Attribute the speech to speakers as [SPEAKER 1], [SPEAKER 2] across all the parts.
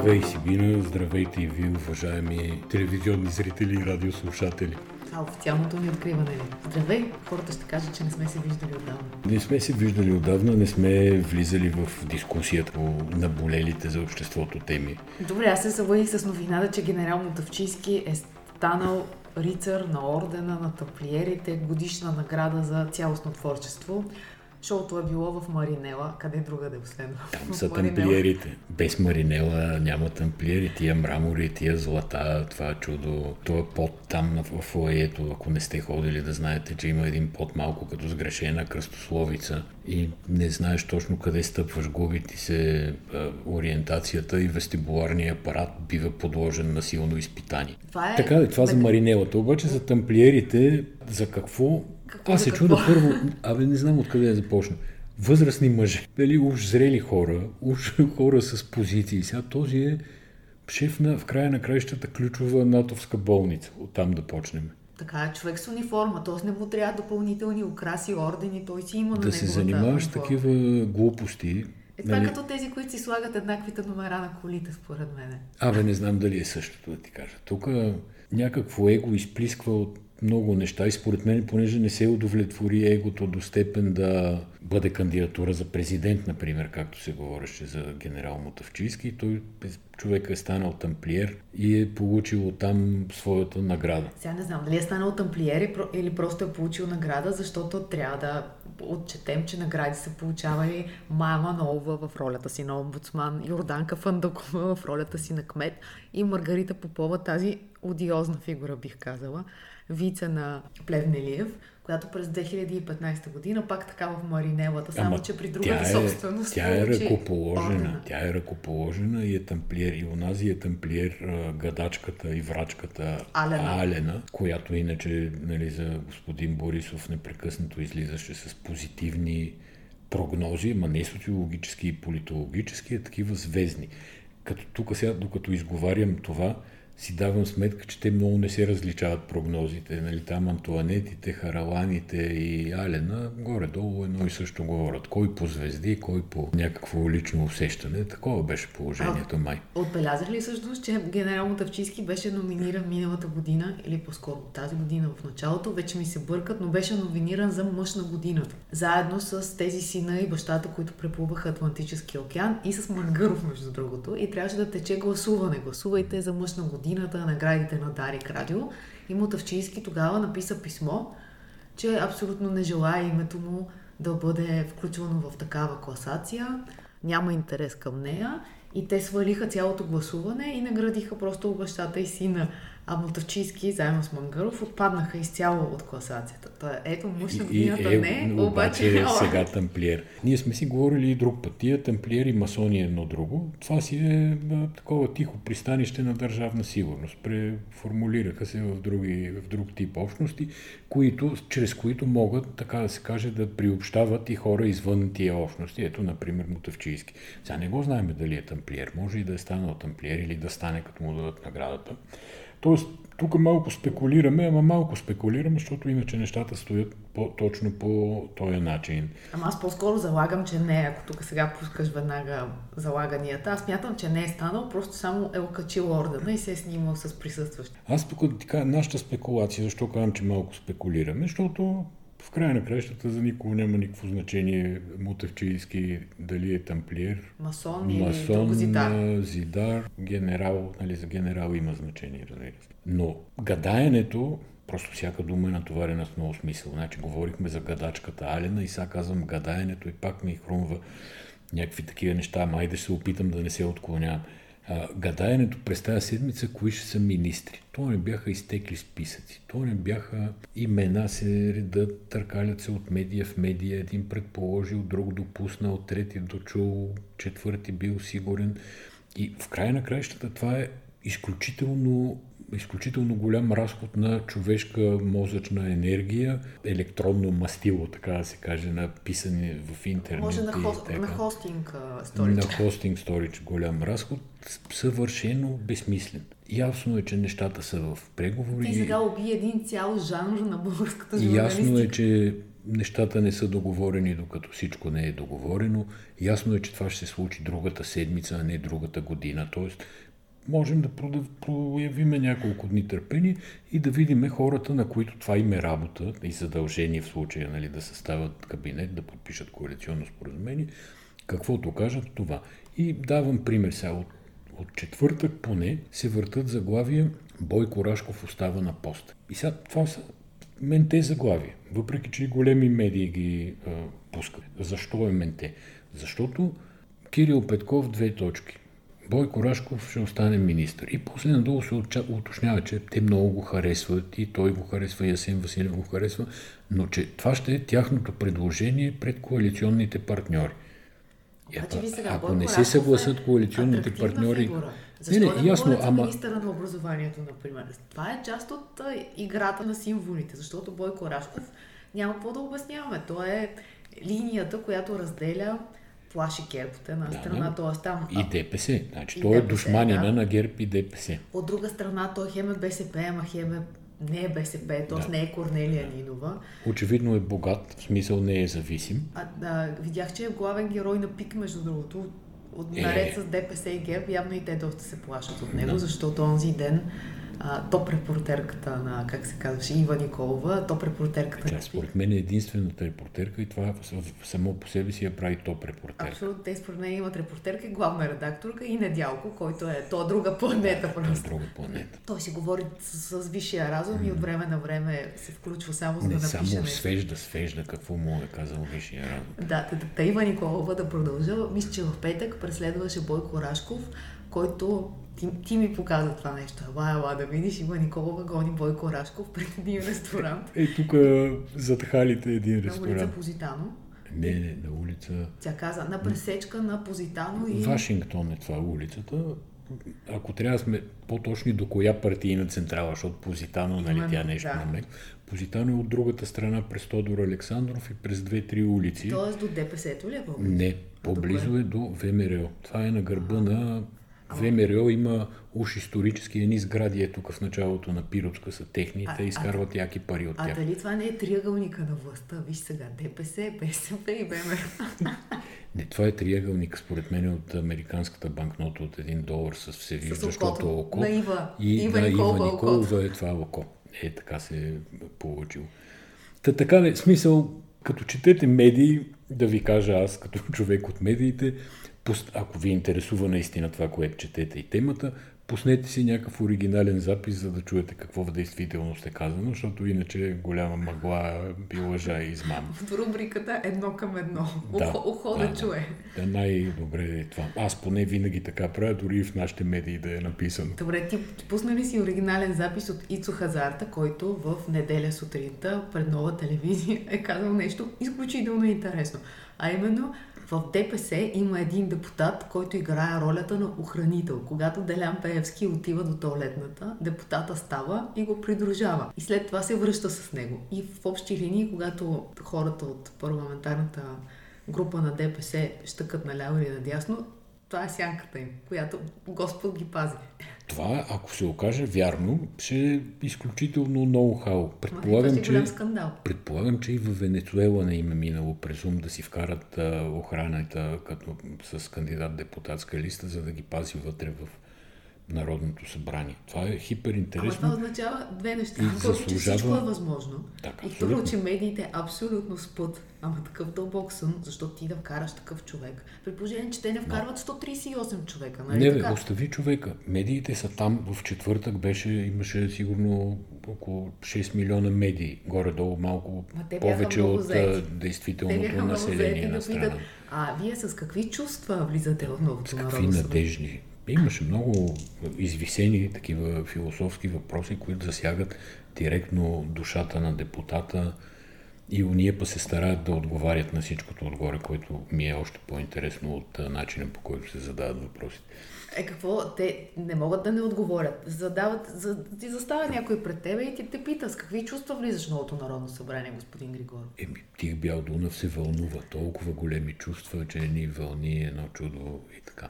[SPEAKER 1] Здравей, Сибина! Здравейте и ви, уважаеми телевизионни зрители и радиослушатели!
[SPEAKER 2] Това официалното ни откриване ли? Здравей! Хората ще кажат, че не сме се виждали отдавна.
[SPEAKER 1] Не сме се виждали отдавна, не сме влизали в дискусията по наболелите за обществото теми.
[SPEAKER 2] Добре, аз се събудих с новината, че генерал Мотавчийски е станал рицар на ордена на таплиерите, годишна награда за цялостно творчество. Шоуто е било в Маринела, къде друга да е освен
[SPEAKER 1] Там са тамплиерите. Без Маринела няма тамплиери. Тия мрамори, тия злата, това чудо. Това пот там в фоето, ако не сте ходили да знаете, че има един пот малко като сгрешена кръстословица и не знаеш точно къде стъпваш, губи ти се а, ориентацията и вестибуларния апарат бива подложен на силно изпитание.
[SPEAKER 2] Това е...
[SPEAKER 1] Така е, това за Маринелата. Обаче за тамплиерите, за какво
[SPEAKER 2] Какво
[SPEAKER 1] Аз се чуда първо, абе не знам откъде да започна. Възрастни мъже, дали уж зрели хора, уж хора с позиции. Сега този е шеф на, в края на краищата, ключова натовска болница. Оттам да почнем.
[SPEAKER 2] Така е, човек с униформа, т.е. не му трябва допълнителни украси, ордени, той си има на
[SPEAKER 1] Да се занимаваш с такива глупости.
[SPEAKER 2] Е, това е
[SPEAKER 1] нали?
[SPEAKER 2] като тези, които си слагат еднаквите номера на колите, според мен.
[SPEAKER 1] Абе, не знам дали е същото да ти кажа. Тук някакво его изплисква от много неща и според мен, понеже не се удовлетвори егото до степен да бъде кандидатура за президент, например, както се говореше за генерал Мотавчийски, той човек е станал тамплиер и е получил там своята награда.
[SPEAKER 2] Сега не знам дали е станал тамплиер или просто е получил награда, защото трябва да отчетем, че награди са получавали Майя Манолова в ролята си на омбудсман, Йорданка Фандъкова в ролята си на кмет и Маргарита Попова, тази одиозна фигура, бих казала, вице на Плевнелиев, която през 2015 година пак така в Маринелата, само че при другата
[SPEAKER 1] тя е,
[SPEAKER 2] собственост
[SPEAKER 1] Тя е ръкоположена.
[SPEAKER 2] ордена.
[SPEAKER 1] Тя е ръкоположена и е тамплиер. И онази е тамплиер гадачката и врачката
[SPEAKER 2] Алена.
[SPEAKER 1] Алена която иначе нали, за господин Борисов непрекъснато излизаше с позитивни прогнози, ма не социологически и политологически, а такива звездни. Като тук сега, докато изговарям това, си давам сметка, че те много не се различават прогнозите. Нали, там Антуанетите, Хараланите и Алена горе-долу едно и също говорят. Кой по звезди, кой по някакво лично усещане. Такова беше положението май.
[SPEAKER 2] Отбелязах ли всъщност, че генерал Мотавчийски беше номиниран миналата година, или по-скоро тази година в началото, вече ми се бъркат, но беше номиниран за мъж на годината. Заедно с тези сина и бащата, които преплуваха Атлантическия океан и с Мангаров, между другото. И трябваше да тече гласуване. Гласувайте за мъж на годината, наградите на Дарик Радио. И Мотавчийски тогава написа писмо, че абсолютно не желая името му да бъде включвано в такава класация, няма интерес към нея и те свалиха цялото гласуване и наградиха просто бащата и сина. А Мотавчийски, заедно с Мангаров, отпаднаха изцяло от класацията. Та, ето, мъж на годината не, обаче...
[SPEAKER 1] е сега тамплиер. Ние сме си говорили и друг път. Тия тамплиери и масони е едно друго. Това си е такова тихо пристанище на държавна сигурност. Преформулираха се в, други, в друг тип общности, които, чрез които могат, така да се каже, да приобщават и хора извън тия общности. Ето, например, Мотавчийски. Сега не го знаем дали е тамплиер. Може и да е станал тамплиер или да стане като му дадат наградата. Тоест, тук малко спекулираме, ама малко спекулираме, защото иначе нещата стоят по, точно по този начин.
[SPEAKER 2] Ама аз по-скоро залагам, че не, ако тук сега пускаш веднага залаганията. Аз мятам, че не е станал, просто само е окачил ордена и се е снимал с присъстващи.
[SPEAKER 1] Аз тук кажа нашата спекулация, защо казвам, че малко спекулираме, защото в края на краищата за никого няма никакво значение Мутевчийски дали е тамплиер,
[SPEAKER 2] Масон,
[SPEAKER 1] масон,
[SPEAKER 2] зидар.
[SPEAKER 1] зидар, генерал, нали за генерал има значение, разбира се. Но гадаенето, просто всяка дума е натоварена с много смисъл. Значи говорихме за гадачката Алена и сега казвам гадаенето и пак ми хрумва някакви такива неща, май да се опитам да не се отклонявам. А, гадаенето през тази седмица, кои ще са министри. То не бяха изтекли списъци. То не бяха имена се редат, търкалят се от медия в медия. Един предположил, друг допуснал, трети дочул, четвърти бил сигурен. И в края на краищата това е изключително изключително голям разход на човешка мозъчна енергия, електронно мастило, така да се каже, на писане в интернет.
[SPEAKER 2] Може на, хост, на хостинг а,
[SPEAKER 1] На
[SPEAKER 2] сторич.
[SPEAKER 1] хостинг сторич голям разход, съвършено безсмислен. Ясно е, че нещата са в преговори.
[SPEAKER 2] Ти сега уби един цял жанр на българската журналистика.
[SPEAKER 1] ясно е, че нещата не са договорени, докато всичко не е договорено. Ясно е, че това ще се случи другата седмица, а не другата година. Тоест, можем да проявиме няколко дни търпение и да видим хората, на които това им е работа и задължение в случая нали, да съставят кабинет, да подпишат коалиционно споразумение, каквото кажат това. И давам пример сега. От, от четвъртък поне се въртат заглавия Бойко Рашков остава на пост. И сега това са менте заглавия, въпреки че и големи медии ги а, пускат. Защо е менте? Защото Кирил Петков две точки. Бойко Рашков ще остане министр. И после надолу се уточнява, че те много го харесват и той го харесва, и Асен Василев го харесва, но че това ще е тяхното предложение пред коалиционните партньори.
[SPEAKER 2] Значи, сега,
[SPEAKER 1] ако не се съгласят е коалиционните партньори...
[SPEAKER 2] Фигура. Защо не, не, да ясно, ама... министъра на образованието, например? Това е част от а, играта на символите, защото Бойко Рашков няма какво да обясняваме. То е линията, която разделя плаши ГЕРБ от една да, страна, т.е. там...
[SPEAKER 1] И ДПС. Значи, той е душманина да. на ГЕРБ и ДПС.
[SPEAKER 2] От друга страна, той хем е БСП, ама хем е не е БСП, т.е. Да. не е Корнелия Нинова.
[SPEAKER 1] Очевидно е богат, в смисъл не е зависим.
[SPEAKER 2] А, да, видях, че е главен герой на ПИК, между другото, от, е... наред с ДПС и ГЕРБ, явно и те доста се плашат от него, да. защото онзи ден топ репортерката на, как се казваше, Ива Николова, топ репортерката
[SPEAKER 1] Тя, според мен е единствената репортерка и това само по себе си я прави топ репортерка.
[SPEAKER 2] Абсолютно, те според мен имат репортерка, главна редакторка и Недялко, който е то друга планета
[SPEAKER 1] да, просто. друга планета.
[SPEAKER 2] Той си говори с, с висшия разум mm. и от време на време се включва само за да напише
[SPEAKER 1] само свежда, свежда какво му е казал висшия разум.
[SPEAKER 2] Да, та Ива Николова да продължа. Мисля, че в петък преследваше Бойко Рашков, който ти, ти ми показа това нещо. Ела, ела да видиш, има Никола гони Бойко Рашков пред един ресторант.
[SPEAKER 1] Е, тук зад халите един ресторант.
[SPEAKER 2] На улица Позитано.
[SPEAKER 1] Не, не, на улица...
[SPEAKER 2] Тя каза, на пресечка на Позитано и...
[SPEAKER 1] Вашингтон е това улицата. Ако трябва да сме по-точни до коя партийна централа, защото Позитано, нали, тя нещо да. на мен. Позитано е от другата страна през Тодор Александров и през две-три улици.
[SPEAKER 2] Тоест до ДПС-то ли е
[SPEAKER 1] по Не, по-близо е до ВМРО. Това е на гърба на ВМРО има уж исторически едни сгради, е тук в началото на Пиротска са техни, те изкарват яки пари от тях.
[SPEAKER 2] А дали това не е триъгълника на властта? Виж сега, ДПС, БСП и ВМРО.
[SPEAKER 1] Не, това е триъгълник, според мен, от американската банкнота от един долар с всевиждащото око.
[SPEAKER 2] На Ива.
[SPEAKER 1] И
[SPEAKER 2] Ива,
[SPEAKER 1] на Ива Николова е това око. Е, така се е получило. Та така, не, смисъл, като четете медии, да ви кажа аз, като човек от медиите, ако ви интересува наистина това, което четете и темата, пуснете си някакъв оригинален запис, за да чуете какво в действителност е казано, защото иначе голяма мъгла би лъжа и измама.
[SPEAKER 2] В рубриката едно към едно. Да, Ухо да, да, чуе.
[SPEAKER 1] Да, най-добре е това. Аз поне винаги така правя, дори и в нашите медии да е написано.
[SPEAKER 2] Добре, ти пусна ли си оригинален запис от Ицо Хазарта, който в неделя сутринта пред нова телевизия е казал нещо изключително интересно. А именно, в ДПС има един депутат, който играе ролята на охранител. Когато Делян Пеевски отива до туалетната, депутата става и го придружава. И след това се връща с него. И в общи линии, когато хората от парламентарната група на ДПС щъкат наляво или надясно, това е сянката им, която Господ ги пази.
[SPEAKER 1] Това, ако се окаже вярно, ще е изключително ноу-хау. Предполагам,
[SPEAKER 2] е
[SPEAKER 1] че, предполагам, че и в Венецуела не им е минало през ум да си вкарат а, охраната като, с кандидат депутатска листа, за да ги пази вътре в Народното събрание. Това е хиперинтересно.
[SPEAKER 2] Ама това означава две неща. И заслужава... че всичко е възможно. Так, и първо, че медиите абсолютно спът. Ама такъв дълбок сън, защото ти да вкараш такъв човек. При положение, че те не вкарват 138 човека. Нали
[SPEAKER 1] не, бе, остави човека. Медиите са там. В четвъртък беше, имаше сигурно около 6 милиона медии. Горе-долу малко повече от заети. действителното население на страната.
[SPEAKER 2] А вие с какви чувства влизате в новото
[SPEAKER 1] С какви надежди? Имаше много извисени такива философски въпроси, които засягат директно душата на депутата и уния па се стараят да отговарят на всичкото отгоре, което ми е още по-интересно от начина по който се задават въпросите.
[SPEAKER 2] Е, какво? Те не могат да не отговорят. Задават, за, ти застава някой пред тебе и ти те пита с какви чувства влизаш в новото Народно събрание, господин Григор?
[SPEAKER 1] Еми, тих бял Дунав се вълнува. Толкова големи чувства, че ни вълни едно чудо и така.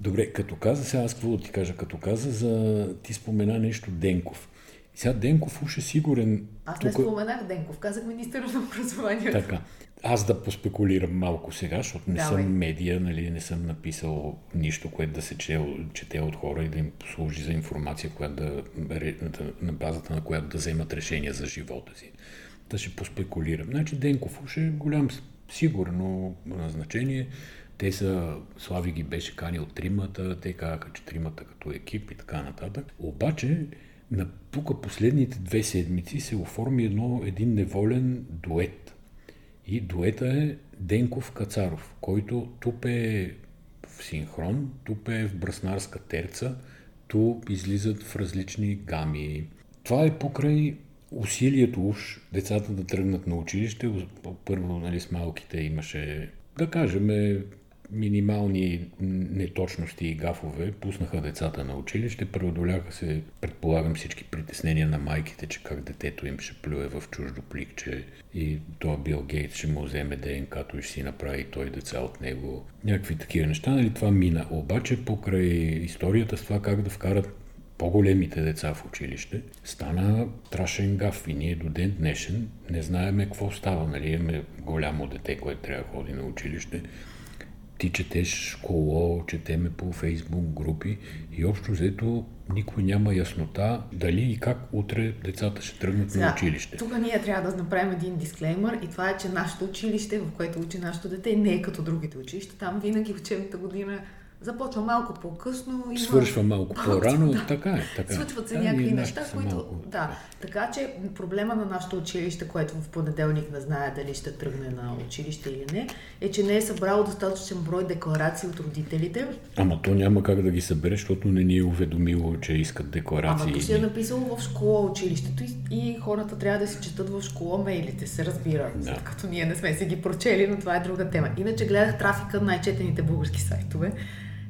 [SPEAKER 1] Добре, като каза, сега аз какво да ти кажа, като каза за... Ти спомена нещо Денков. Сега Денков уж е сигурен.
[SPEAKER 2] Аз не споменах Денков, казах министър на образованието.
[SPEAKER 1] Така. Аз да поспекулирам малко сега, защото не Давай. съм медия, нали, не съм написал нищо, което да се чете, чете от хора и да им послужи за информация, която да, на базата на която да вземат решения за живота си. Да ще поспекулирам. Значи Денков уж е голям сигурно назначение. Те са, Слави ги беше канил тримата, те казаха, че тримата като екип и така нататък. Обаче, на тук последните две седмици се оформи едно, един неволен дует. И дуета е Денков Кацаров, който тук е в синхрон, тук е в браснарска терца, ту излизат в различни гами. Това е покрай усилието уж децата да тръгнат на училище. Първо нали, с малките имаше, да кажем, минимални неточности и гафове пуснаха децата на училище, преодоляха се, предполагам, всички притеснения на майките, че как детето им ще плюе в чуждо пликче и то Бил Гейт ще му вземе ДНК-то и ще си направи той деца от него. Някакви такива неща, нали това мина. Обаче покрай историята с това как да вкарат по-големите деца в училище, стана страшен гаф и ние до ден днешен не знаеме какво става. Нали? Имаме голямо дете, което трябва да ходи на училище ти четеш школо, четеме по фейсбук групи и общо взето никой няма яснота дали и как утре децата ще тръгнат Сега, на училище.
[SPEAKER 2] Тук ние трябва да направим един дисклеймър и това е, че нашето училище, в което учи нашето дете, не е като другите училища. Там винаги учебната година започва малко по-късно.
[SPEAKER 1] Има... Свършва малко по-рано, да. така е. Така.
[SPEAKER 2] Е. Случват се да, някакви неща, които... Малко... Да, така че проблема на нашето училище, което в понеделник не знае дали ще тръгне на училище или не, е, че не е събрало достатъчен брой декларации от родителите.
[SPEAKER 1] Ама то няма как да ги събере, защото не ни е уведомило, че искат декларации.
[SPEAKER 2] Ама то си е написало в школа училището и, и хората трябва да си четат в школа мейлите, се разбира. Да. Като ние не сме си ги прочели, но това е друга тема. Иначе гледах трафика на най-четените български сайтове.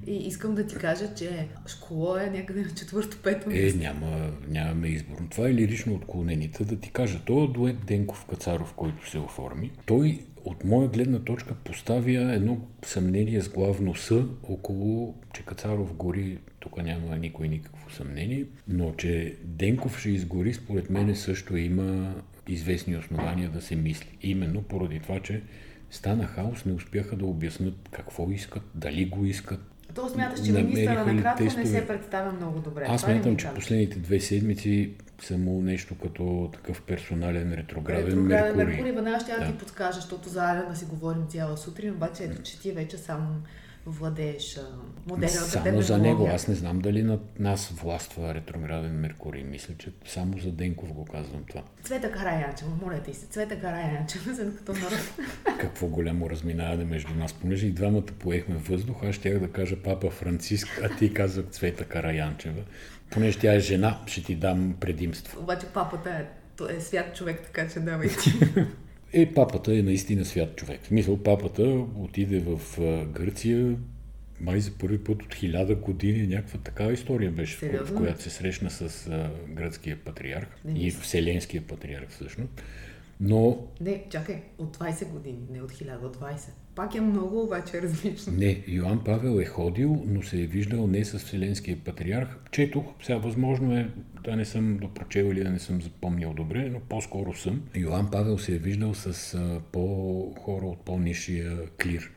[SPEAKER 2] И искам да ти кажа, че школа е някъде на четвърто-пето
[SPEAKER 1] Е, няма, нямаме избор. Това е лирично отклонените. Да ти кажа, този дует Денков Кацаров, който се оформи, той от моя гледна точка поставя едно съмнение с главно С около, че Кацаров гори, тук няма никой никакво съмнение, но че Денков ще изгори, според мен също има известни основания да се мисли. Именно поради това, че стана хаос, не успяха да обяснат какво искат, дали го искат,
[SPEAKER 2] то смяташ, че министъра накратко тестове. не се представя много добре.
[SPEAKER 1] Аз смятам, че последните две седмици са му нещо като такъв персонален ретрограден, ретрограден Меркурий. Меркурий,
[SPEAKER 2] веднага ще да. ти подскажа, защото заедно да си говорим цяла сутрин, обаче ето, че ти вече само владееш модерната
[SPEAKER 1] Само за него. Аз не знам дали над нас властва ретрограден Меркурий. Мисля, че само за Денков го казвам това.
[SPEAKER 2] Цвета Караянчева, моля ти се. Цвета Караянчева, за като народ.
[SPEAKER 1] Какво голямо разминаване между нас. Понеже и двамата поехме въздух, аз ще да кажа папа Франциск, а ти казах Цвета Караянчева. Понеже тя е жена, ще ти дам предимство.
[SPEAKER 2] Обаче папата е, е свят човек, така че давай ти.
[SPEAKER 1] Е, папата е наистина свят човек. В смисъл, папата отиде в Гърция, май за първи път от хиляда години някаква такава история беше, Сериозно? в която се срещна с а, гръцкия патриарх не, и вселенския патриарх всъщност. Но...
[SPEAKER 2] Не, чакай, от 20 години, не от 1000, от 20. Пак е много обаче различно.
[SPEAKER 1] Не, Йоан Павел е ходил, но се е виждал не с Вселенския патриарх. Четох, сега възможно е да не съм допрочел или да не съм запомнил добре, но по-скоро съм. Йоан Павел се е виждал с а, по-хора от по-нишия клир.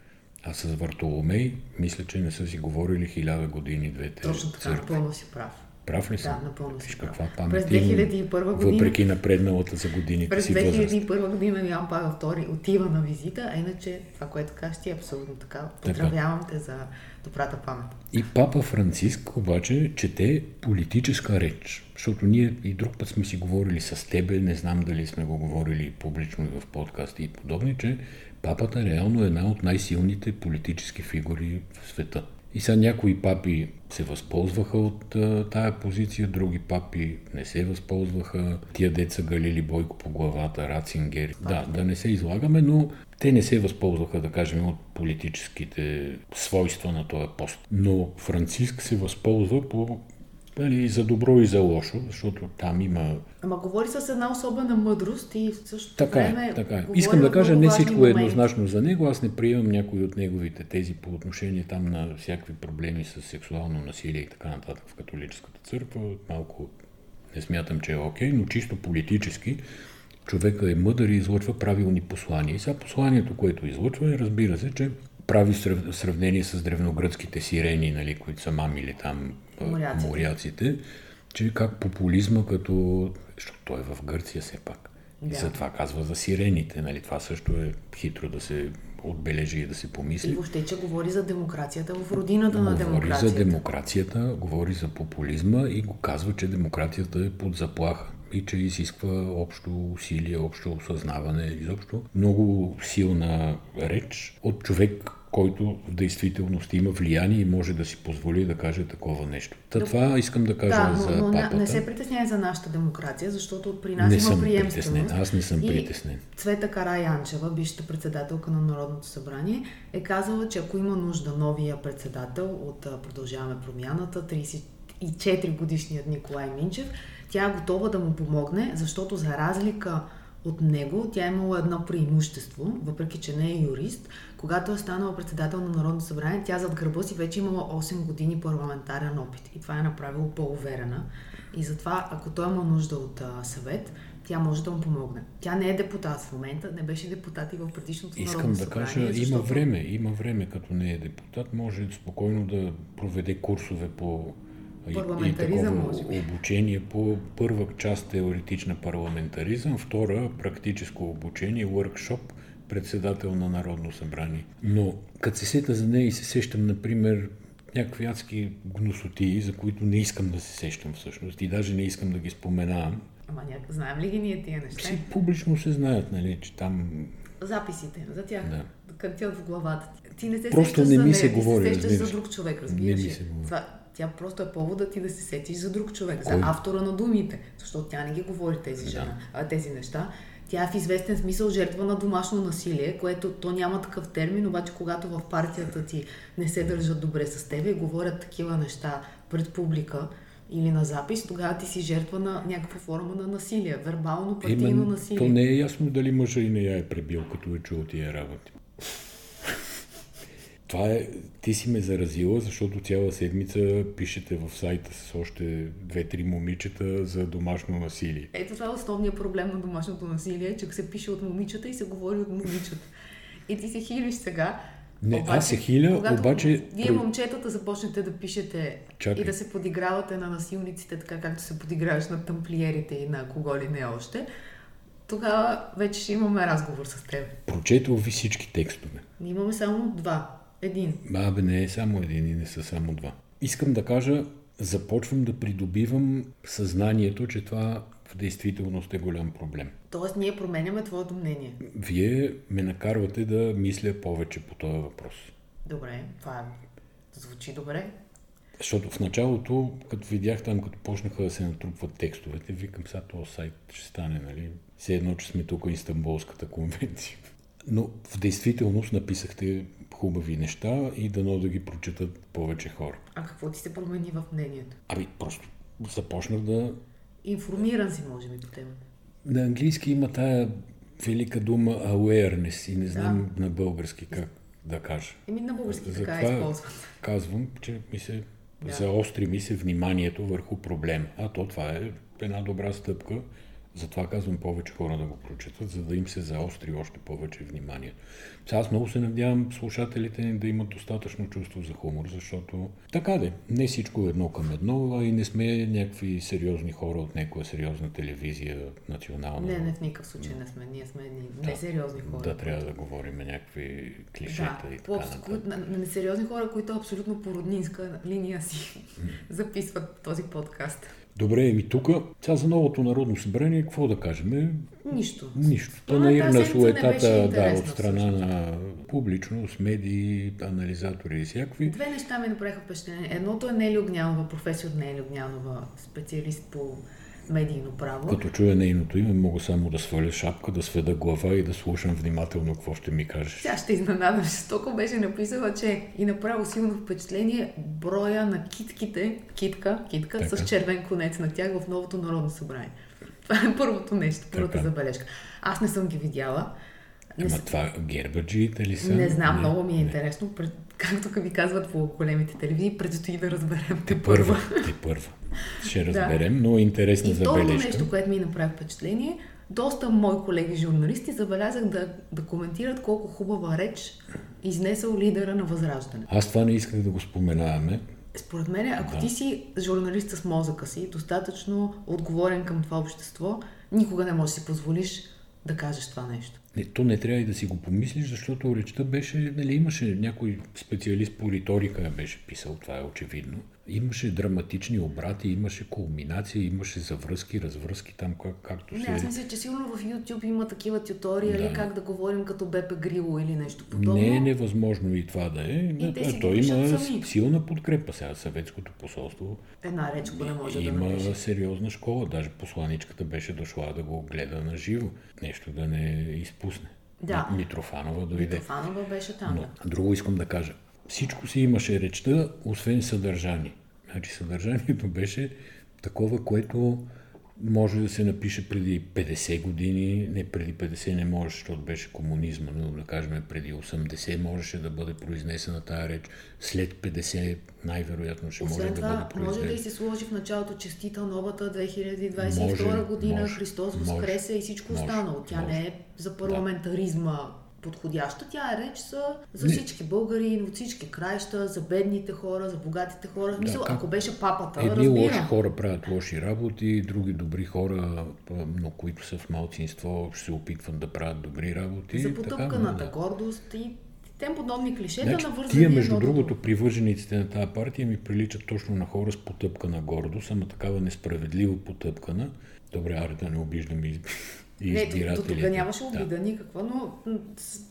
[SPEAKER 1] А с Вартоломей, мисля, че не са си говорили хиляда години двете
[SPEAKER 2] Точно така, напълно си прав.
[SPEAKER 1] Прав ли
[SPEAKER 2] съм? Да, напълно си
[SPEAKER 1] каква памет През 2001 година... Въпреки напредналата за годините
[SPEAKER 2] През 2001 година Ян Павел II отива на визита, а иначе това, което кажеш ти е абсолютно така. Поздравявам те за добрата памет.
[SPEAKER 1] И папа Франциск обаче чете политическа реч, защото ние и друг път сме си говорили с тебе, не знам дали сме го говорили публично в подкасти и подобни, че папата реално е една от най-силните политически фигури в света. И сега някои папи се възползваха от тая позиция, други папи не се възползваха. Тия деца галили Бойко по главата, Рацингер. Да, да не се излагаме, но те не се възползваха, да кажем, от политическите свойства на този пост. Но Франциск се възползва по нали, за добро и за лошо, защото там има...
[SPEAKER 2] Ама говори с една особена мъдрост и също
[SPEAKER 1] така
[SPEAKER 2] време...
[SPEAKER 1] Е, така е. Искам да кажа, не всичко е еднозначно за него. Аз не приемам някои от неговите тези по отношение там на всякакви проблеми с сексуално насилие и така нататък в католическата църква. Малко Не смятам, че е окей, но чисто политически човека е мъдър и излъчва правилни послания. И сега посланието, което излъчва е, разбира се, че прави сравнение с древногръцките сирени, нали, които са мамили там моряците. моряците, че как популизма като... Защото той е в Гърция все пак. Да. И затова казва за сирените. Нали? Това също е хитро да се отбележи и да се помисли.
[SPEAKER 2] И въобще, че говори за демокрацията в родината говори на демокрацията.
[SPEAKER 1] Говори за демокрацията, говори за популизма и го казва, че демокрацията е под заплаха и че изисква общо усилие, общо осъзнаване, изобщо много силна реч от човек, който в действителност има влияние и може да си позволи да каже такова нещо. Та това искам да кажа
[SPEAKER 2] да, но,
[SPEAKER 1] за
[SPEAKER 2] но
[SPEAKER 1] папата.
[SPEAKER 2] Не се притесняй за нашата демокрация, защото при нас не има приемственост.
[SPEAKER 1] Аз не съм притеснен.
[SPEAKER 2] Цвета Караянчева, бившата председателка на Народното събрание, е казала, че ако има нужда новия председател от Продължаваме промяната, 34 годишният Николай Минчев, тя е готова да му помогне, защото за разлика от него, тя е имала едно преимущество, въпреки че не е юрист. Когато е станала председател на Народно събрание, тя зад гърба си вече имала 8 години парламентарен опит. И това е направило по-уверена. И затова, ако той има нужда от а, съвет, тя може да му помогне. Тя не е депутат в момента, не беше депутат и в предишното
[SPEAKER 1] Искам
[SPEAKER 2] Народно
[SPEAKER 1] да
[SPEAKER 2] събрание.
[SPEAKER 1] кажа, защото... има време, има време, като не е депутат, може спокойно да проведе курсове по
[SPEAKER 2] Парламентаризъм,
[SPEAKER 1] и
[SPEAKER 2] може би.
[SPEAKER 1] обучение по първа част теоретична парламентаризъм, втора практическо обучение, workshop, председател на Народно събрание. Но като се сета за нея и се сещам, например, някакви адски гносотии, за които не искам да се сещам всъщност и даже не искам да ги споменавам.
[SPEAKER 2] Ама няк... знаем ли ги ние тия неща?
[SPEAKER 1] Си публично се знаят, нали, че там...
[SPEAKER 2] Записите за тях,
[SPEAKER 1] Да.
[SPEAKER 2] кънтят в главата. Ти не се
[SPEAKER 1] Просто не ми се
[SPEAKER 2] ти
[SPEAKER 1] говори,
[SPEAKER 2] се сещаш
[SPEAKER 1] разбираш.
[SPEAKER 2] за друг човек,
[SPEAKER 1] Не
[SPEAKER 2] разбираш
[SPEAKER 1] ми
[SPEAKER 2] ли?
[SPEAKER 1] се говори.
[SPEAKER 2] Това, тя просто е повода ти да се сетиш за друг човек, за
[SPEAKER 1] Кой?
[SPEAKER 2] автора на думите, защото тя не ги говори тези, жена, а, тези неща. Тя е в известен смисъл жертва на домашно насилие, което то няма такъв термин, обаче когато в партията ти не се държат добре с теб и говорят такива неща пред публика или на запис, тогава ти си жертва на някаква форма на насилие, вербално, партийно
[SPEAKER 1] Именно,
[SPEAKER 2] насилие.
[SPEAKER 1] то не е ясно дали мъжа и не я е пребил, като е чул тия работи. Това е, ти си ме заразила, защото цяла седмица пишете в сайта с още две-три момичета за домашно насилие.
[SPEAKER 2] Ето това е основният проблем на домашното насилие, че се пише от момичета и се говори от момичета. И ти се хилиш сега.
[SPEAKER 1] Не, аз се хиля,
[SPEAKER 2] когато
[SPEAKER 1] обаче...
[SPEAKER 2] Вие момчетата започнете да пишете
[SPEAKER 1] Чакай.
[SPEAKER 2] и да се подигравате на насилниците, така както се подиграваш на тамплиерите и на кого ли не още, тогава вече ще имаме разговор с теб.
[SPEAKER 1] Прочетох ви всички текстове.
[SPEAKER 2] Имаме само два. Един.
[SPEAKER 1] Абе, не е само един и не са само два. Искам да кажа, започвам да придобивам съзнанието, че това в действителност е голям проблем.
[SPEAKER 2] Тоест, ние променяме твоето мнение.
[SPEAKER 1] Вие ме накарвате да мисля повече по този въпрос.
[SPEAKER 2] Добре, това звучи добре.
[SPEAKER 1] Защото в началото, като видях там, като почнаха да се натрупват текстовете, викам сега този сайт ще стане, нали? Все едно, че сме тук Истанбулската конвенция. Но в действителност написахте хубави неща и дано да ги прочитат повече хора.
[SPEAKER 2] А какво ти се промени в мнението?
[SPEAKER 1] Ами, просто започнах да...
[SPEAKER 2] Информиран си, може би, по темата.
[SPEAKER 1] На английски има тая велика дума awareness и не знам на български как да кажа.
[SPEAKER 2] Еми на български така
[SPEAKER 1] Затова
[SPEAKER 2] използват.
[SPEAKER 1] Казвам, че ми се
[SPEAKER 2] Да.
[SPEAKER 1] заостри ми се вниманието върху проблем. А то това е една добра стъпка. Затова казвам повече хора да го прочетат, за да им се заостри още повече внимание. Сега аз много се надявам слушателите ни да имат достатъчно чувство за хумор, защото така де, не всичко е едно към едно, а и не сме някакви сериозни хора от някоя сериозна телевизия, национална.
[SPEAKER 2] Не, не, в никакъв случай не сме. Ние сме едни несериозни хора.
[SPEAKER 1] Да, трябва да говорим някакви клишета
[SPEAKER 2] Да,
[SPEAKER 1] и така
[SPEAKER 2] по,
[SPEAKER 1] нататък.
[SPEAKER 2] на, на несериозни хора, които абсолютно по роднинска линия си записват този подкаст.
[SPEAKER 1] Добре, еми тук, сега за новото народно събрание, какво да кажем?
[SPEAKER 2] Нищо.
[SPEAKER 1] Нищо. То
[SPEAKER 2] на
[SPEAKER 1] суетата да, от страна на публичност, медии, анализатори и всякакви.
[SPEAKER 2] Две неща ми направиха впечатление. Едното е Нели Огнянова, професор Нели Огнянова, специалист по медийно право.
[SPEAKER 1] Като чуя нейното име, мога само да сваля шапка, да сведа глава и да слушам внимателно какво ще ми кажеш.
[SPEAKER 2] Тя ще изненадам. Жестоко беше написала, че и направо силно впечатление броя на китките, китка, китка
[SPEAKER 1] Така.
[SPEAKER 2] с червен конец на тях в новото народно събрание. Това е първото нещо, първата
[SPEAKER 1] Така.
[SPEAKER 2] забележка. Аз не съм ги видяла. Не,
[SPEAKER 1] Ама
[SPEAKER 2] с-
[SPEAKER 1] това гербаджиите ли са?
[SPEAKER 2] не знам, много ми е
[SPEAKER 1] Не.
[SPEAKER 2] интересно. Пред... както ви казват по големите телевизии, предстои да разберем.
[SPEAKER 1] Те първа. Те първа. Ще разберем, да. но интересна
[SPEAKER 2] и
[SPEAKER 1] забележка.
[SPEAKER 2] И нещо, което ми направи впечатление, доста мои колеги журналисти забелязах да, да коментират колко хубава реч изнесъл лидера на Възраждане.
[SPEAKER 1] Аз това не исках да го споменаваме.
[SPEAKER 2] Според мен, ако да. ти си журналист с мозъка си, достатъчно отговорен към това общество, никога не можеш да си позволиш да кажеш това нещо.
[SPEAKER 1] Не, то не трябва и да си го помислиш, защото речта беше, нали, имаше някой специалист по риторика беше писал, това е очевидно. Имаше драматични обрати, имаше кулминация, имаше завръзки, развръзки там, как, както
[SPEAKER 2] се...
[SPEAKER 1] Не,
[SPEAKER 2] аз мисля, че сигурно в YouTube има такива туториали, да. как да говорим като Бепе Грило или нещо подобно.
[SPEAKER 1] Не е невъзможно и това да е. И те си Той има сами. силна подкрепа сега. Съветското посолство
[SPEAKER 2] Една реч, не може
[SPEAKER 1] има
[SPEAKER 2] да напише.
[SPEAKER 1] сериозна школа. Даже посланичката беше дошла да го гледа на живо. Нещо да не изпусне.
[SPEAKER 2] Да.
[SPEAKER 1] Митрофанова дойде.
[SPEAKER 2] Митрофанова беше там.
[SPEAKER 1] Но, друго искам да кажа. Всичко си имаше речта, освен съдържание. Значи съдържанието беше такова, което може да се напише преди 50 години, не преди 50 не може, защото беше комунизма, но да кажем преди 80 можеше да бъде произнесена тази реч, след 50 най-вероятно ще
[SPEAKER 2] Освен
[SPEAKER 1] може
[SPEAKER 2] това,
[SPEAKER 1] да бъде произнесена.
[SPEAKER 2] може да и се сложи в началото честита новата 2022 може, година, може, Христос възкресе и всичко може, останало. Тя може. не е за парламентаризма подходяща. Тя е реч за, за всички българи, от всички краища, за бедните хора, за богатите хора. Да, Мисъл, ако беше папата,
[SPEAKER 1] Едни
[SPEAKER 2] разбира.
[SPEAKER 1] лоши хора правят лоши работи, други добри хора, но които са в малцинство, ще се опитват да правят добри работи.
[SPEAKER 2] За потъпканата да. гордост и тем подобни клишета
[SPEAKER 1] значи,
[SPEAKER 2] на вързани
[SPEAKER 1] Тия, между другото, привържениците на тази партия ми приличат точно на хора с потъпкана гордост, ама такава несправедливо потъпкана. Добре, аре да не обиждам и и
[SPEAKER 2] не, до тук нямаше обида да. никаква, но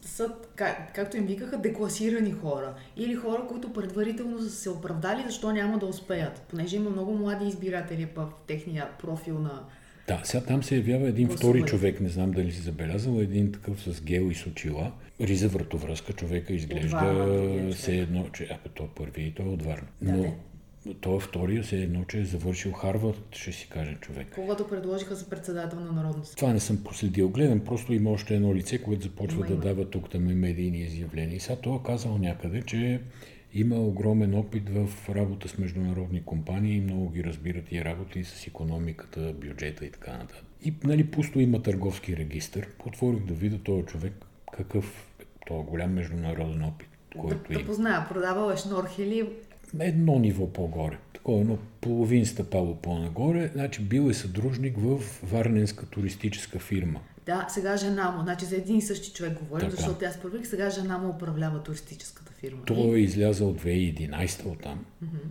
[SPEAKER 2] са, как, както им викаха, декласирани хора. Или хора, които предварително са се оправдали, защо няма да успеят. Понеже има много млади избиратели в техния профил на
[SPEAKER 1] да, сега там се явява един Гласували. втори човек, не знам дали си забелязал, един такъв с гел и с очила. Риза вратовръзка, човека изглежда все едно, че а, то първи и той е от Варна. Но да, той е втория, се едно, че е завършил Харвард, ще си каже човек.
[SPEAKER 2] Когато предложиха за председател на Народното
[SPEAKER 1] Това не съм проследил. Гледам, просто има още едно лице, което започва има, да има. дава тук там медийни изявления. И сега той е казал някъде, че има огромен опит в работа с международни компании много ги разбират и работи с економиката, бюджета и така нататък. И нали, пусто има търговски регистр. Отворих да видя този човек какъв този голям международен опит, който
[SPEAKER 2] да, да позная, продавал е шнорхели
[SPEAKER 1] едно ниво по-горе. Такова едно половин стъпало по-нагоре. Значи бил е съдружник в Варненска туристическа фирма.
[SPEAKER 2] Да, сега жена му, значи за един и същи човек говорим, така. защото аз първих, сега жена му управлява туристическата фирма.
[SPEAKER 1] Той е излязъл 2011 от там. Mm-hmm.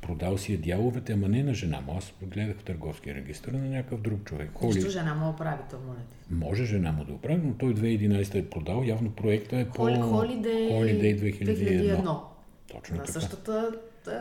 [SPEAKER 1] Продал си е дяловете, ама не на жена му. Аз гледах в търговския регистр на някакъв друг човек.
[SPEAKER 2] Холи... Защо жена му оправи то,
[SPEAKER 1] Може жена му да оправи, но той 2011 е продал. Явно проекта е по...
[SPEAKER 2] Holiday,
[SPEAKER 1] Holiday 2001. 2001.
[SPEAKER 2] Точно на така. същата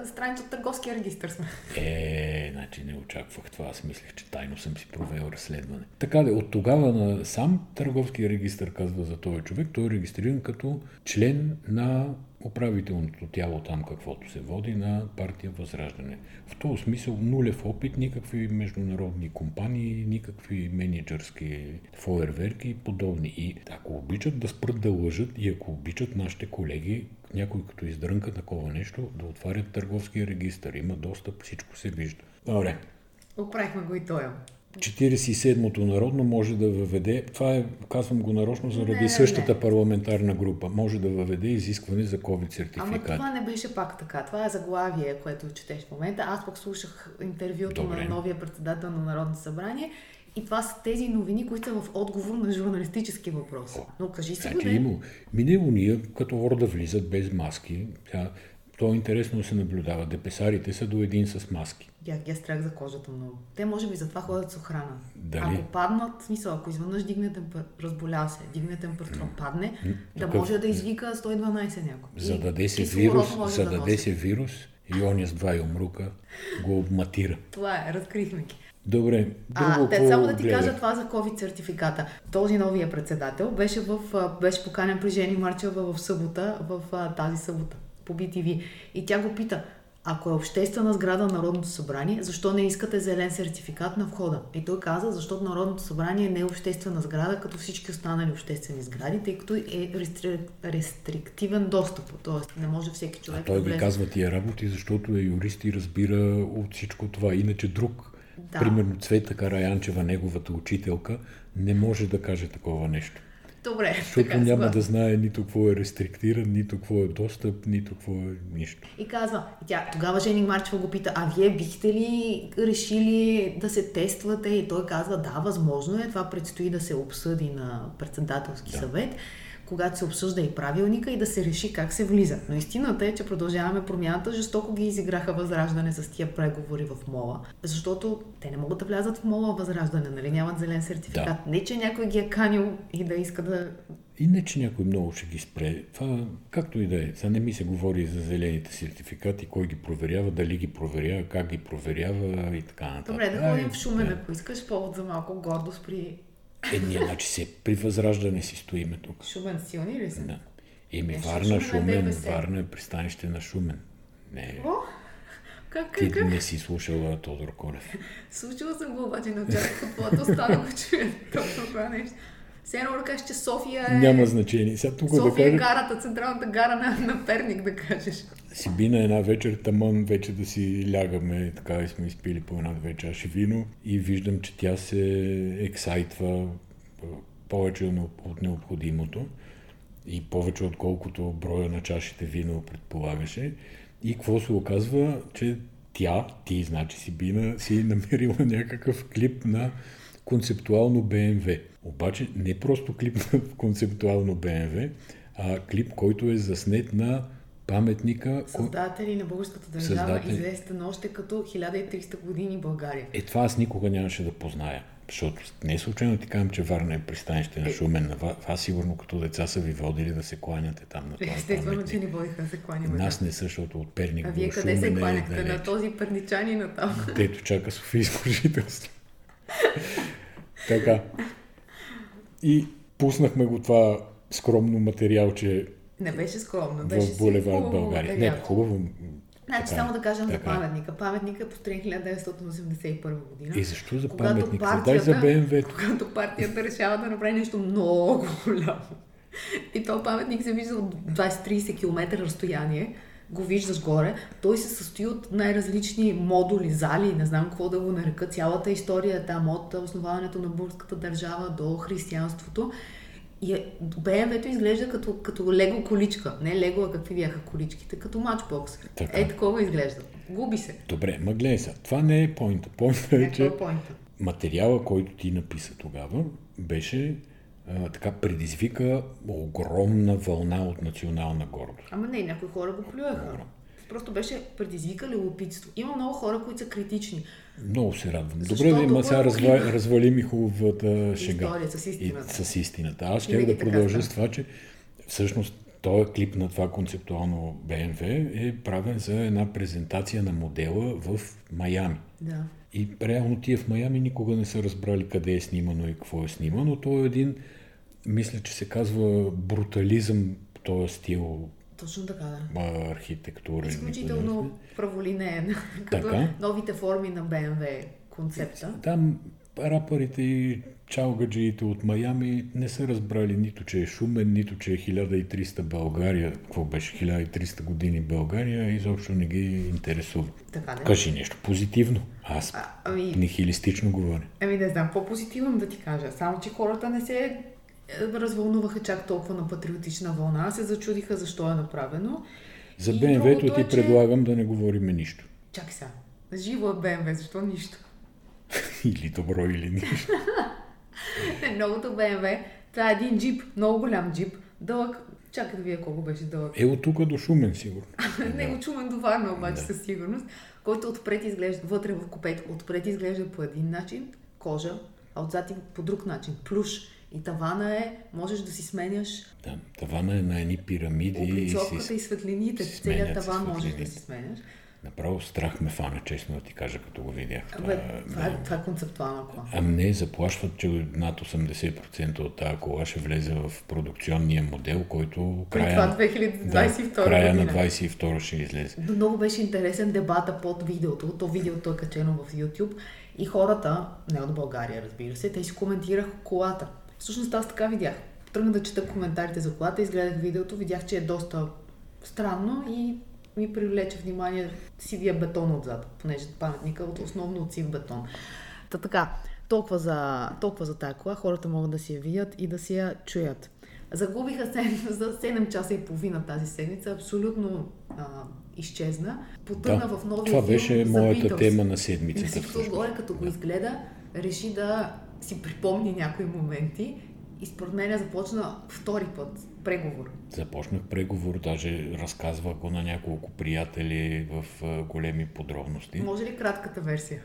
[SPEAKER 2] страница от търговския регистр сме.
[SPEAKER 1] Е, значи не очаквах това. Аз мислех, че тайно съм си провел разследване. Така да, от тогава на сам търговския регистр казва за този човек. Той е регистриран като член на управителното тяло там, каквото се води на партия Възраждане. В този смисъл нулев опит, никакви международни компании, никакви менеджерски фойерверки и подобни. И ако обичат да спрат да лъжат и ако обичат нашите колеги, някой като издрънка такова нещо, да отварят търговския регистр. Има достъп, всичко се вижда. Добре.
[SPEAKER 2] Оправихме го и той.
[SPEAKER 1] 47-то народно може да въведе, това е, казвам го нарочно заради не, същата не. парламентарна група, може да въведе изискване за COVID сертификат.
[SPEAKER 2] Ама това не беше пак така. Това е заглавие, което четеш в момента. Аз пък слушах интервюто Добре. на новия председател на Народно събрание и това са тези новини, които са в отговор на журналистически въпрос. Но кажи си
[SPEAKER 1] значи, го, Мине уния, като да влизат без маски. Тя, то е интересно да се наблюдава. Депесарите са до един с маски.
[SPEAKER 2] Я, я страх за кожата много. Те може би затова ходят с охрана. Дали? Ако паднат, смисъл, ако изведнъж дигне температура, разболял се, дигне температура, падне, да Такъв... може да извика 112 някой.
[SPEAKER 1] За да даде се вирус, за да даде се вирус, Иония с два юмрука го обматира.
[SPEAKER 2] Това е, разкрихме ги.
[SPEAKER 1] Добре.
[SPEAKER 2] Друго а, те, само да ти гледа. кажа това за COVID сертификата. Този новия председател беше, в, беше поканен при Жени Марчева в събота, в тази събота, по BTV. И тя го пита, ако е обществена сграда на Народното събрание, защо не искате зелен сертификат на входа? И той каза, защото Народното събрание не е обществена сграда, като всички останали обществени сгради, тъй като е рестри... рестриктивен достъп. Тоест не може всеки човек
[SPEAKER 1] а той
[SPEAKER 2] да влезе.
[SPEAKER 1] ги казва тия работи, защото е юрист и разбира от всичко това. Иначе друг,
[SPEAKER 2] Да.
[SPEAKER 1] примерно Цвета Караянчева, неговата учителка, не може да каже такова нещо.
[SPEAKER 2] Добре,
[SPEAKER 1] Защото
[SPEAKER 2] така,
[SPEAKER 1] няма да знае нито какво е рестриктиран, нито какво е достъп, нито какво е нищо.
[SPEAKER 2] И казва, тя, тогава Жени Марчева го пита, а вие бихте ли решили да се тествате? И той казва, да, възможно е, това предстои да се обсъди на председателски
[SPEAKER 1] Да.
[SPEAKER 2] съвет, когато се обсъжда и правилника и да се реши как се влиза. Но истината е, че продължаваме промяната, жестоко ги изиграха възраждане с тия преговори в МОЛа, защото те не могат да влязат в МОЛа възраждане, нали? Нямат зелен сертификат. Не, че някой ги е канил и да иска да
[SPEAKER 1] И не, че някой много ще ги спре. Това, както и да е. Сега не ми се говори за зелените сертификати, кой ги проверява, дали ги проверява, как ги проверява и така нататък.
[SPEAKER 2] Добре, да ходим в Шумен,
[SPEAKER 1] да.
[SPEAKER 2] ако искаш повод за малко гордост при
[SPEAKER 1] Е, ние, значи се при възраждане си стоиме тук.
[SPEAKER 2] Шумен. Силни ли са?
[SPEAKER 1] Да. Еми, Варна,
[SPEAKER 2] Шумен е.
[SPEAKER 1] Варна е пристанище на Шумен. Не,
[SPEAKER 2] О, как,
[SPEAKER 1] ти
[SPEAKER 2] как, как?
[SPEAKER 1] не си слушала Тодор Колев.
[SPEAKER 2] Случила съм го, обаче не очаквах от твоята стана го чуя точно това нещо. Все едно да кажеш, че София е...
[SPEAKER 1] Няма значение. Сега тук да
[SPEAKER 2] София е
[SPEAKER 1] кажа,
[SPEAKER 2] гарата, централната гара на, на Перник, да кажеш.
[SPEAKER 1] си би на една вечер, таман вече да си лягаме, така и сме изпили по една-две чаши вино и виждам, че тя се ексайтва повече от- от необходимото и повече отколкото броя на чашите вино предполагаше. И какво се оказва, че тя, ти, значи си бина, си намерила някакъв клип на концептуално БМВ. Обаче не просто клип на концептуално БМВ, а клип, който е заснет на паметника.
[SPEAKER 2] Създатели на българската държава,
[SPEAKER 1] Създатели.
[SPEAKER 2] известен още като 1300 години България.
[SPEAKER 1] Е, това аз никога нямаше да позная. Защото не е случайно ти казвам, че Варна е пристанище на Шумен. На ва- вас сигурно като деца са ви водили да се кланяте там на това
[SPEAKER 2] Естествено, че ни водиха да се кланяме.
[SPEAKER 1] Нас не са, защото от Перник
[SPEAKER 2] А вие къде се
[SPEAKER 1] Шумен е
[SPEAKER 2] кланяхте?
[SPEAKER 1] далеч.
[SPEAKER 2] На този перничани на там.
[SPEAKER 1] Дето чака Софийско жителство. така. И пуснахме го това скромно материалче
[SPEAKER 2] Не беше скромно, беше
[SPEAKER 1] в Булевард
[SPEAKER 2] хубаво
[SPEAKER 1] България. Не, хубаво.
[SPEAKER 2] Значи,
[SPEAKER 1] така,
[SPEAKER 2] само да кажем за
[SPEAKER 1] така.
[SPEAKER 2] паметника. Паметника е построен 1981 година.
[SPEAKER 1] И защо за
[SPEAKER 2] Когато
[SPEAKER 1] паметник? Дай за
[SPEAKER 2] партията-
[SPEAKER 1] БМВ.
[SPEAKER 2] Когато партията решава да направи нещо много голямо. И то паметник се вижда от 20-30 км разстояние. Го виждаш горе. Той се състои от най-различни модули, зали, не знам какво да го нарека. Цялата история е там от основаването на българската държава до християнството. И е- БМВ-то изглежда като, като лего количка. Не лего, а какви бяха количките, като матчбокс.
[SPEAKER 1] Така.
[SPEAKER 2] Е, такова изглежда. Губи се.
[SPEAKER 1] Добре, ма гледай сега. Това не е поинта. Поинта е,
[SPEAKER 2] Не,
[SPEAKER 1] че
[SPEAKER 2] е поинта.
[SPEAKER 1] материала, който ти написа тогава, беше а, така предизвика огромна вълна от национална гордост.
[SPEAKER 2] Ама не, някои хора го плюеха. Просто беше предизвика любопитство. Има много хора, които са критични.
[SPEAKER 1] Много се радвам.
[SPEAKER 2] Защото
[SPEAKER 1] Добре, има сега разва, развали ми хубавата шега.
[SPEAKER 2] История с истината.
[SPEAKER 1] И, с истината. Аз ще да продължа с това, че всъщност този клип на това концептуално БМВ е правен за една презентация на модела в Майами.
[SPEAKER 2] Да.
[SPEAKER 1] И реално тия в Майами никога не са разбрали къде е снимано и какво е снимано. То е един, мисля, че се казва брутализъм, този стил
[SPEAKER 2] Точно така, да.
[SPEAKER 1] архитектура.
[SPEAKER 2] Изключително праволинеен.
[SPEAKER 1] Така.
[SPEAKER 2] новите форми на BMW концепта.
[SPEAKER 1] Там рапърите и чалгаджиите от Майами не са разбрали нито, че е Шумен, нито, че е 1300 България. Какво беше 1300 години България, изобщо не ги интересува.
[SPEAKER 2] Така да.
[SPEAKER 1] Кажи нещо позитивно. Аз
[SPEAKER 2] А, ами,
[SPEAKER 1] нихилистично говоря.
[SPEAKER 2] ами не знам, по-позитивно да ти кажа. Само, че хората не се е, развълнуваха чак толкова на патриотична вълна, се зачудиха защо е направено.
[SPEAKER 1] За БМВ-то ти
[SPEAKER 2] е, че-
[SPEAKER 1] предлагам да не говориме нищо.
[SPEAKER 2] Чакай сега. Живо е BMW, защо нищо?
[SPEAKER 1] Или добро, или нищо.
[SPEAKER 2] Новото BMW, това е един джип, много голям джип, дълъг, чакай да видя колко беше дълъг.
[SPEAKER 1] Е, от тук до Шумен, сигурно.
[SPEAKER 2] Не го чувам до Варна, обаче
[SPEAKER 1] Да.
[SPEAKER 2] със сигурност, който отпред изглежда, вътре в купето, отпред изглежда по един начин, кожа, а отзад по друг начин, плюш. И тавана е, можеш да си сменяш
[SPEAKER 1] Да, тавана е на едни пирамиди и
[SPEAKER 2] облицовката
[SPEAKER 1] си...
[SPEAKER 2] и светлините. Целият таван можеш да си сменяш.
[SPEAKER 1] Направо страх ме фана, честно да ти кажа, като го видях.
[SPEAKER 2] Това, това, е, това е концептуална кола.
[SPEAKER 1] А не заплашват, че над 80% от тази кола ще влезе в продукционния модел, който
[SPEAKER 2] края, това 2022
[SPEAKER 1] да, края на 22 ще излезе.
[SPEAKER 2] Но много беше интересен дебата под видеото. То видеото е качено в YouTube и хората, не от България разбира се, те си коментираха колата. Всъщност аз така видях. Тръгна да чета коментарите за колата, изгледах видеото, видях, че е доста странно и ми привлече внимание сивия бетон отзад, понеже паметника е основно от сив бетон. Та така, толкова за, толкова за тази кола, хората могат да си я видят и да си я чуят. Загубиха се за 7 часа и половина тази седмица, абсолютно а, изчезна. Потъна
[SPEAKER 1] да,
[SPEAKER 2] в новия
[SPEAKER 1] Това беше
[SPEAKER 2] филм
[SPEAKER 1] моята
[SPEAKER 2] за
[SPEAKER 1] тема на седмицата.
[SPEAKER 2] Всичко отгоре, като го изгледа, реши да си припомни някои моменти и според мен започна втори път преговор.
[SPEAKER 1] Започнах преговор, даже разказвах го на няколко приятели в големи подробности.
[SPEAKER 2] Може ли кратката версия?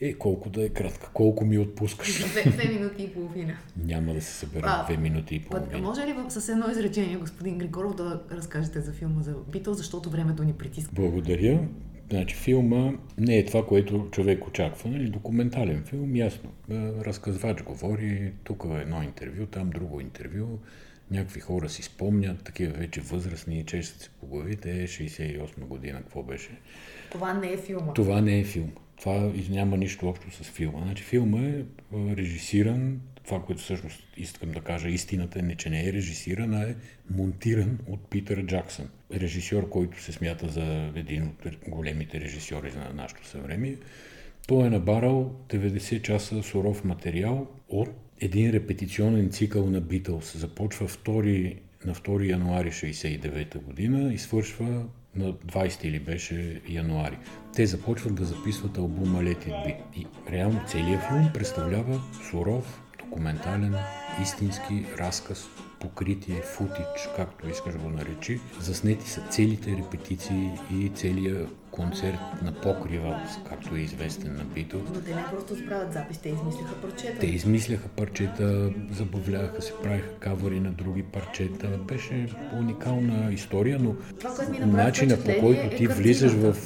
[SPEAKER 1] Е, колко да е кратка, колко ми отпускаш?
[SPEAKER 2] Две, две минути и половина.
[SPEAKER 1] Няма да се събера две минути и половина.
[SPEAKER 2] Път, може ли с едно изречение, господин Григоров, да разкажете за филма за Битъл, защото времето ни притиска?
[SPEAKER 1] Благодаря. Значи филма не е това, което човек очаква. Нали? Документален филм, ясно. Разказвач говори, тук е едно интервю, там друго интервю. Някакви хора си спомнят, такива вече възрастни, чешат се по главите, 68 година, какво беше.
[SPEAKER 2] Това не е филма.
[SPEAKER 1] Това не е филм. Това няма нищо общо с филма. Значи филма е режисиран, това, което всъщност искам да кажа, истината е не, че не е режисиран, а е монтиран от Питър Джаксън. Режисьор, който се смята за един от големите режисьори на нашето съвремие. Той е набарал 90 часа суров материал от един репетиционен цикъл на Битълс. Започва 2, на 2 януари 69 година и свършва на 20 или беше януари. Те започват да записват албума Let It Be. И реално целият филм представлява суров, документален, истински разказ, покритие, футич, както искаш го наречи. Заснети са целите репетиции и целият концерт на покрива, както е известен на Битл.
[SPEAKER 2] Но те не просто справят запис, те измисляха парчета.
[SPEAKER 1] Те измисляха парчета, забавляваха се, правиха кавари на други парчета. Беше уникална история, но начина по който е ти е влизаш в,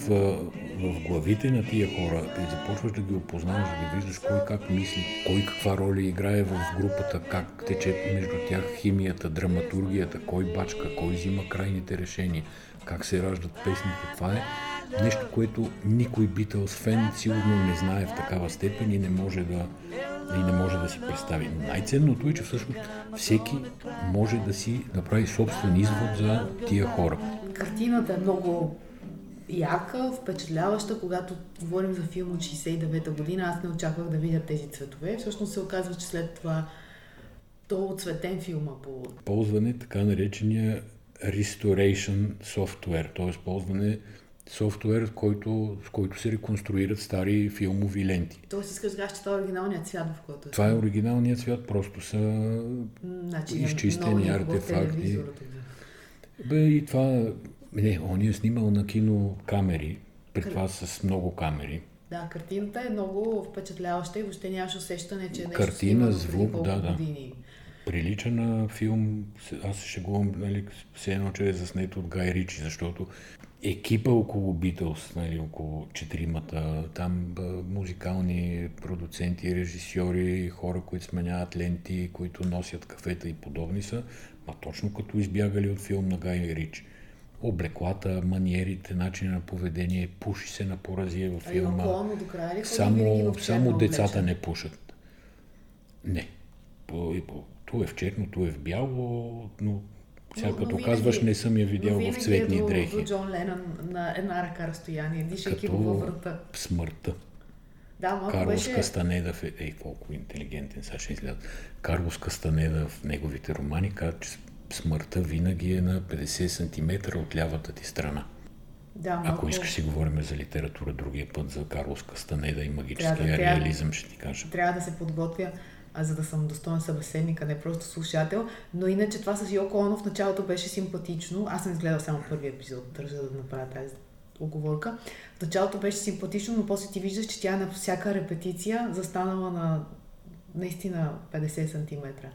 [SPEAKER 1] в главите на тия хора и започваш да ги опознаваш, да ги виждаш кой как мисли, кой каква роля играе в групата, как тече между тях химията, драматургията, кой бачка, кой взима крайните решения, как се раждат песните. Това е Нещо, което никой Битълс фен сигурно не знае в такава степен и не може да, и не може да си представи. Но най-ценното е, че всъщност всеки може да си направи собствен извод за тия хора.
[SPEAKER 2] Картината е много яка, впечатляваща, когато говорим за филм от 69-та година. Аз не очаквах да видя тези цветове. Всъщност се оказва, че след това то отцветен филма по...
[SPEAKER 1] Ползване така наречения restoration software, т.е. ползване софтуер, който, с който се реконструират стари филмови ленти.
[SPEAKER 2] Тоест искаш да че това е оригиналният цвят, в който
[SPEAKER 1] е. Това е оригиналният цвят, просто са значи, изчистени артефакти. Бе, и това... Не, он е снимал на кинокамери, при Кър... това с много камери.
[SPEAKER 2] Да, картината е много впечатляваща и въобще нямаш усещане, че е нещо
[SPEAKER 1] Картина, звук, да, да. Години. Прилича на филм, аз се шегувам, нали, все едно, че е заснет от Гай Ричи, защото екипа около Битълс, нали, около четиримата, там музикални продуценти, режисьори, хора, които сменяват ленти, които носят кафета и подобни са, а точно като избягали от филм на Гай Рич. Облеклата, маниерите, начина на поведение, пуши се на поразие във филма.
[SPEAKER 2] А до края ли
[SPEAKER 1] само, само децата не пушат. Не. По, по, ту е в черно, ту е в бяло, но сега като винаги, казваш, не съм я видял в цветни
[SPEAKER 2] е до,
[SPEAKER 1] дрехи.
[SPEAKER 2] До Джон Ленън на една ръка разстояние, дишайки го във врата.
[SPEAKER 1] смъртта.
[SPEAKER 2] Да, малко
[SPEAKER 1] Карлос
[SPEAKER 2] беше...
[SPEAKER 1] Кастанеда, в... ей, колко интелигентен, сега ще изгледа. Карлос Кастанеда в неговите романи казва, че смъртта винаги е на 50 см от лявата ти страна.
[SPEAKER 2] Да, малко...
[SPEAKER 1] Ако искаш си говорим за литература другия път, за Карлос Кастанеда и магическия трябва, реализъм, ще ти кажа.
[SPEAKER 2] Трябва да се подготвя а за да съм достоен събеседник, а не просто слушател. Но иначе това с Йоко Оно в началото беше симпатично. Аз съм изгледал само първи епизод, държа да направя тази оговорка. В началото беше симпатично, но после ти виждаш, че тя е на всяка репетиция застанала на наистина 50 см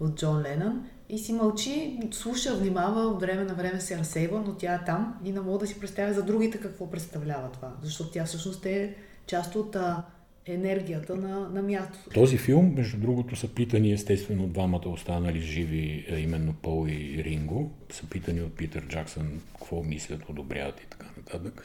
[SPEAKER 2] от Джон Ленън и си мълчи, слуша, внимава, от време на време се разсейва, но тя е там и не мога да си представя за другите какво представлява това. Защото тя всъщност е част от а, енергията на, на мястото.
[SPEAKER 1] Този филм, между другото, са питани естествено двамата останали живи, именно Пол и Ринго. Са питани от Питър Джаксън какво мислят, одобряват и така нататък.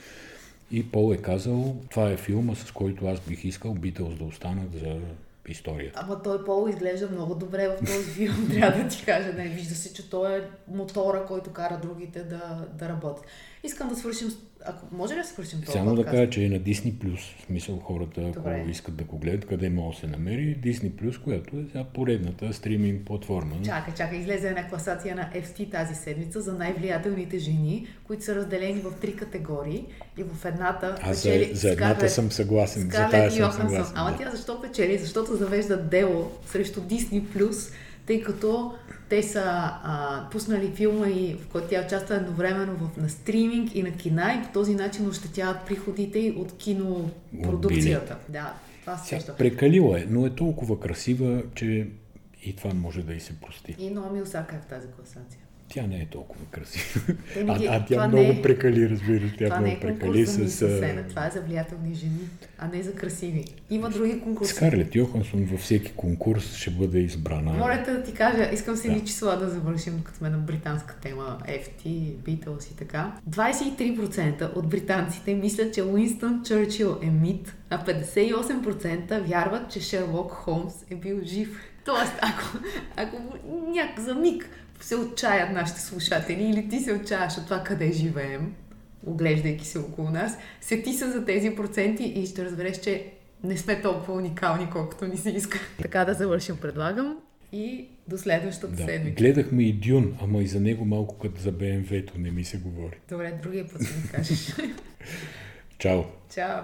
[SPEAKER 1] И Пол е казал, това е филма, с който аз бих искал Битълс да останат за историята.
[SPEAKER 2] Ама той Пол изглежда много добре в този филм, трябва да ти кажа. Не, вижда се, че той е мотора, който кара другите да, да работят. Искам да свършим ако може ли да свършим това
[SPEAKER 1] Само подкаст? да кажа, че е на Disney+. В смисъл хората, Добре. ако искат да го гледат, къде може да се намери, Disney+, която е сега поредната стриминг платформа.
[SPEAKER 2] Чакай, чакай, излезе една класация на FT тази седмица за най-влиятелните жени, които са разделени в три категории и в едната
[SPEAKER 1] Аз печели... за, за едната Скарлет, съм съгласен, Скарлет за тази съм съгласен.
[SPEAKER 2] Ама
[SPEAKER 1] да.
[SPEAKER 2] тя защо печели? Защото завежда дело срещу Disney+, тъй като те са а, пуснали филма, и, в който тя участва едновременно в, на стриминг и на кина и по този начин ощетяват приходите от кинопродукцията. Да, това се
[SPEAKER 1] сеща. Прекалила е, но е толкова красива, че и това може да и се прости.
[SPEAKER 2] И Номи Осака е в тази класация
[SPEAKER 1] тя не е толкова красива. А, а тя много е, прекали, разбира се. Тя
[SPEAKER 2] това
[SPEAKER 1] много
[SPEAKER 2] е прекали с... Сцена. Това е за влиятелни жени, а не за красиви. Има други конкурси.
[SPEAKER 1] Скарлет Йохансон във всеки конкурс ще бъде избрана.
[SPEAKER 2] Моля да ти кажа, искам си да. числа да завършим, като сме на британска тема, FT, Beatles и така. 23% от британците мислят, че Уинстън Чърчил е мит, а 58% вярват, че Шерлок Холмс е бил жив. Тоест, ако, ако няк за миг се отчаят нашите слушатели или ти се отчаяш от това къде живеем, оглеждайки се около нас, сети се за тези проценти и ще разбереш, че не сме толкова уникални, колкото ни се иска. Така да завършим, предлагам. И до следващата да. седмица.
[SPEAKER 1] Гледахме и Дюн, ама и за него малко като за БМВ-то не ми се говори.
[SPEAKER 2] Добре, другия път ще ми кажеш.
[SPEAKER 1] Чао.
[SPEAKER 2] Чао.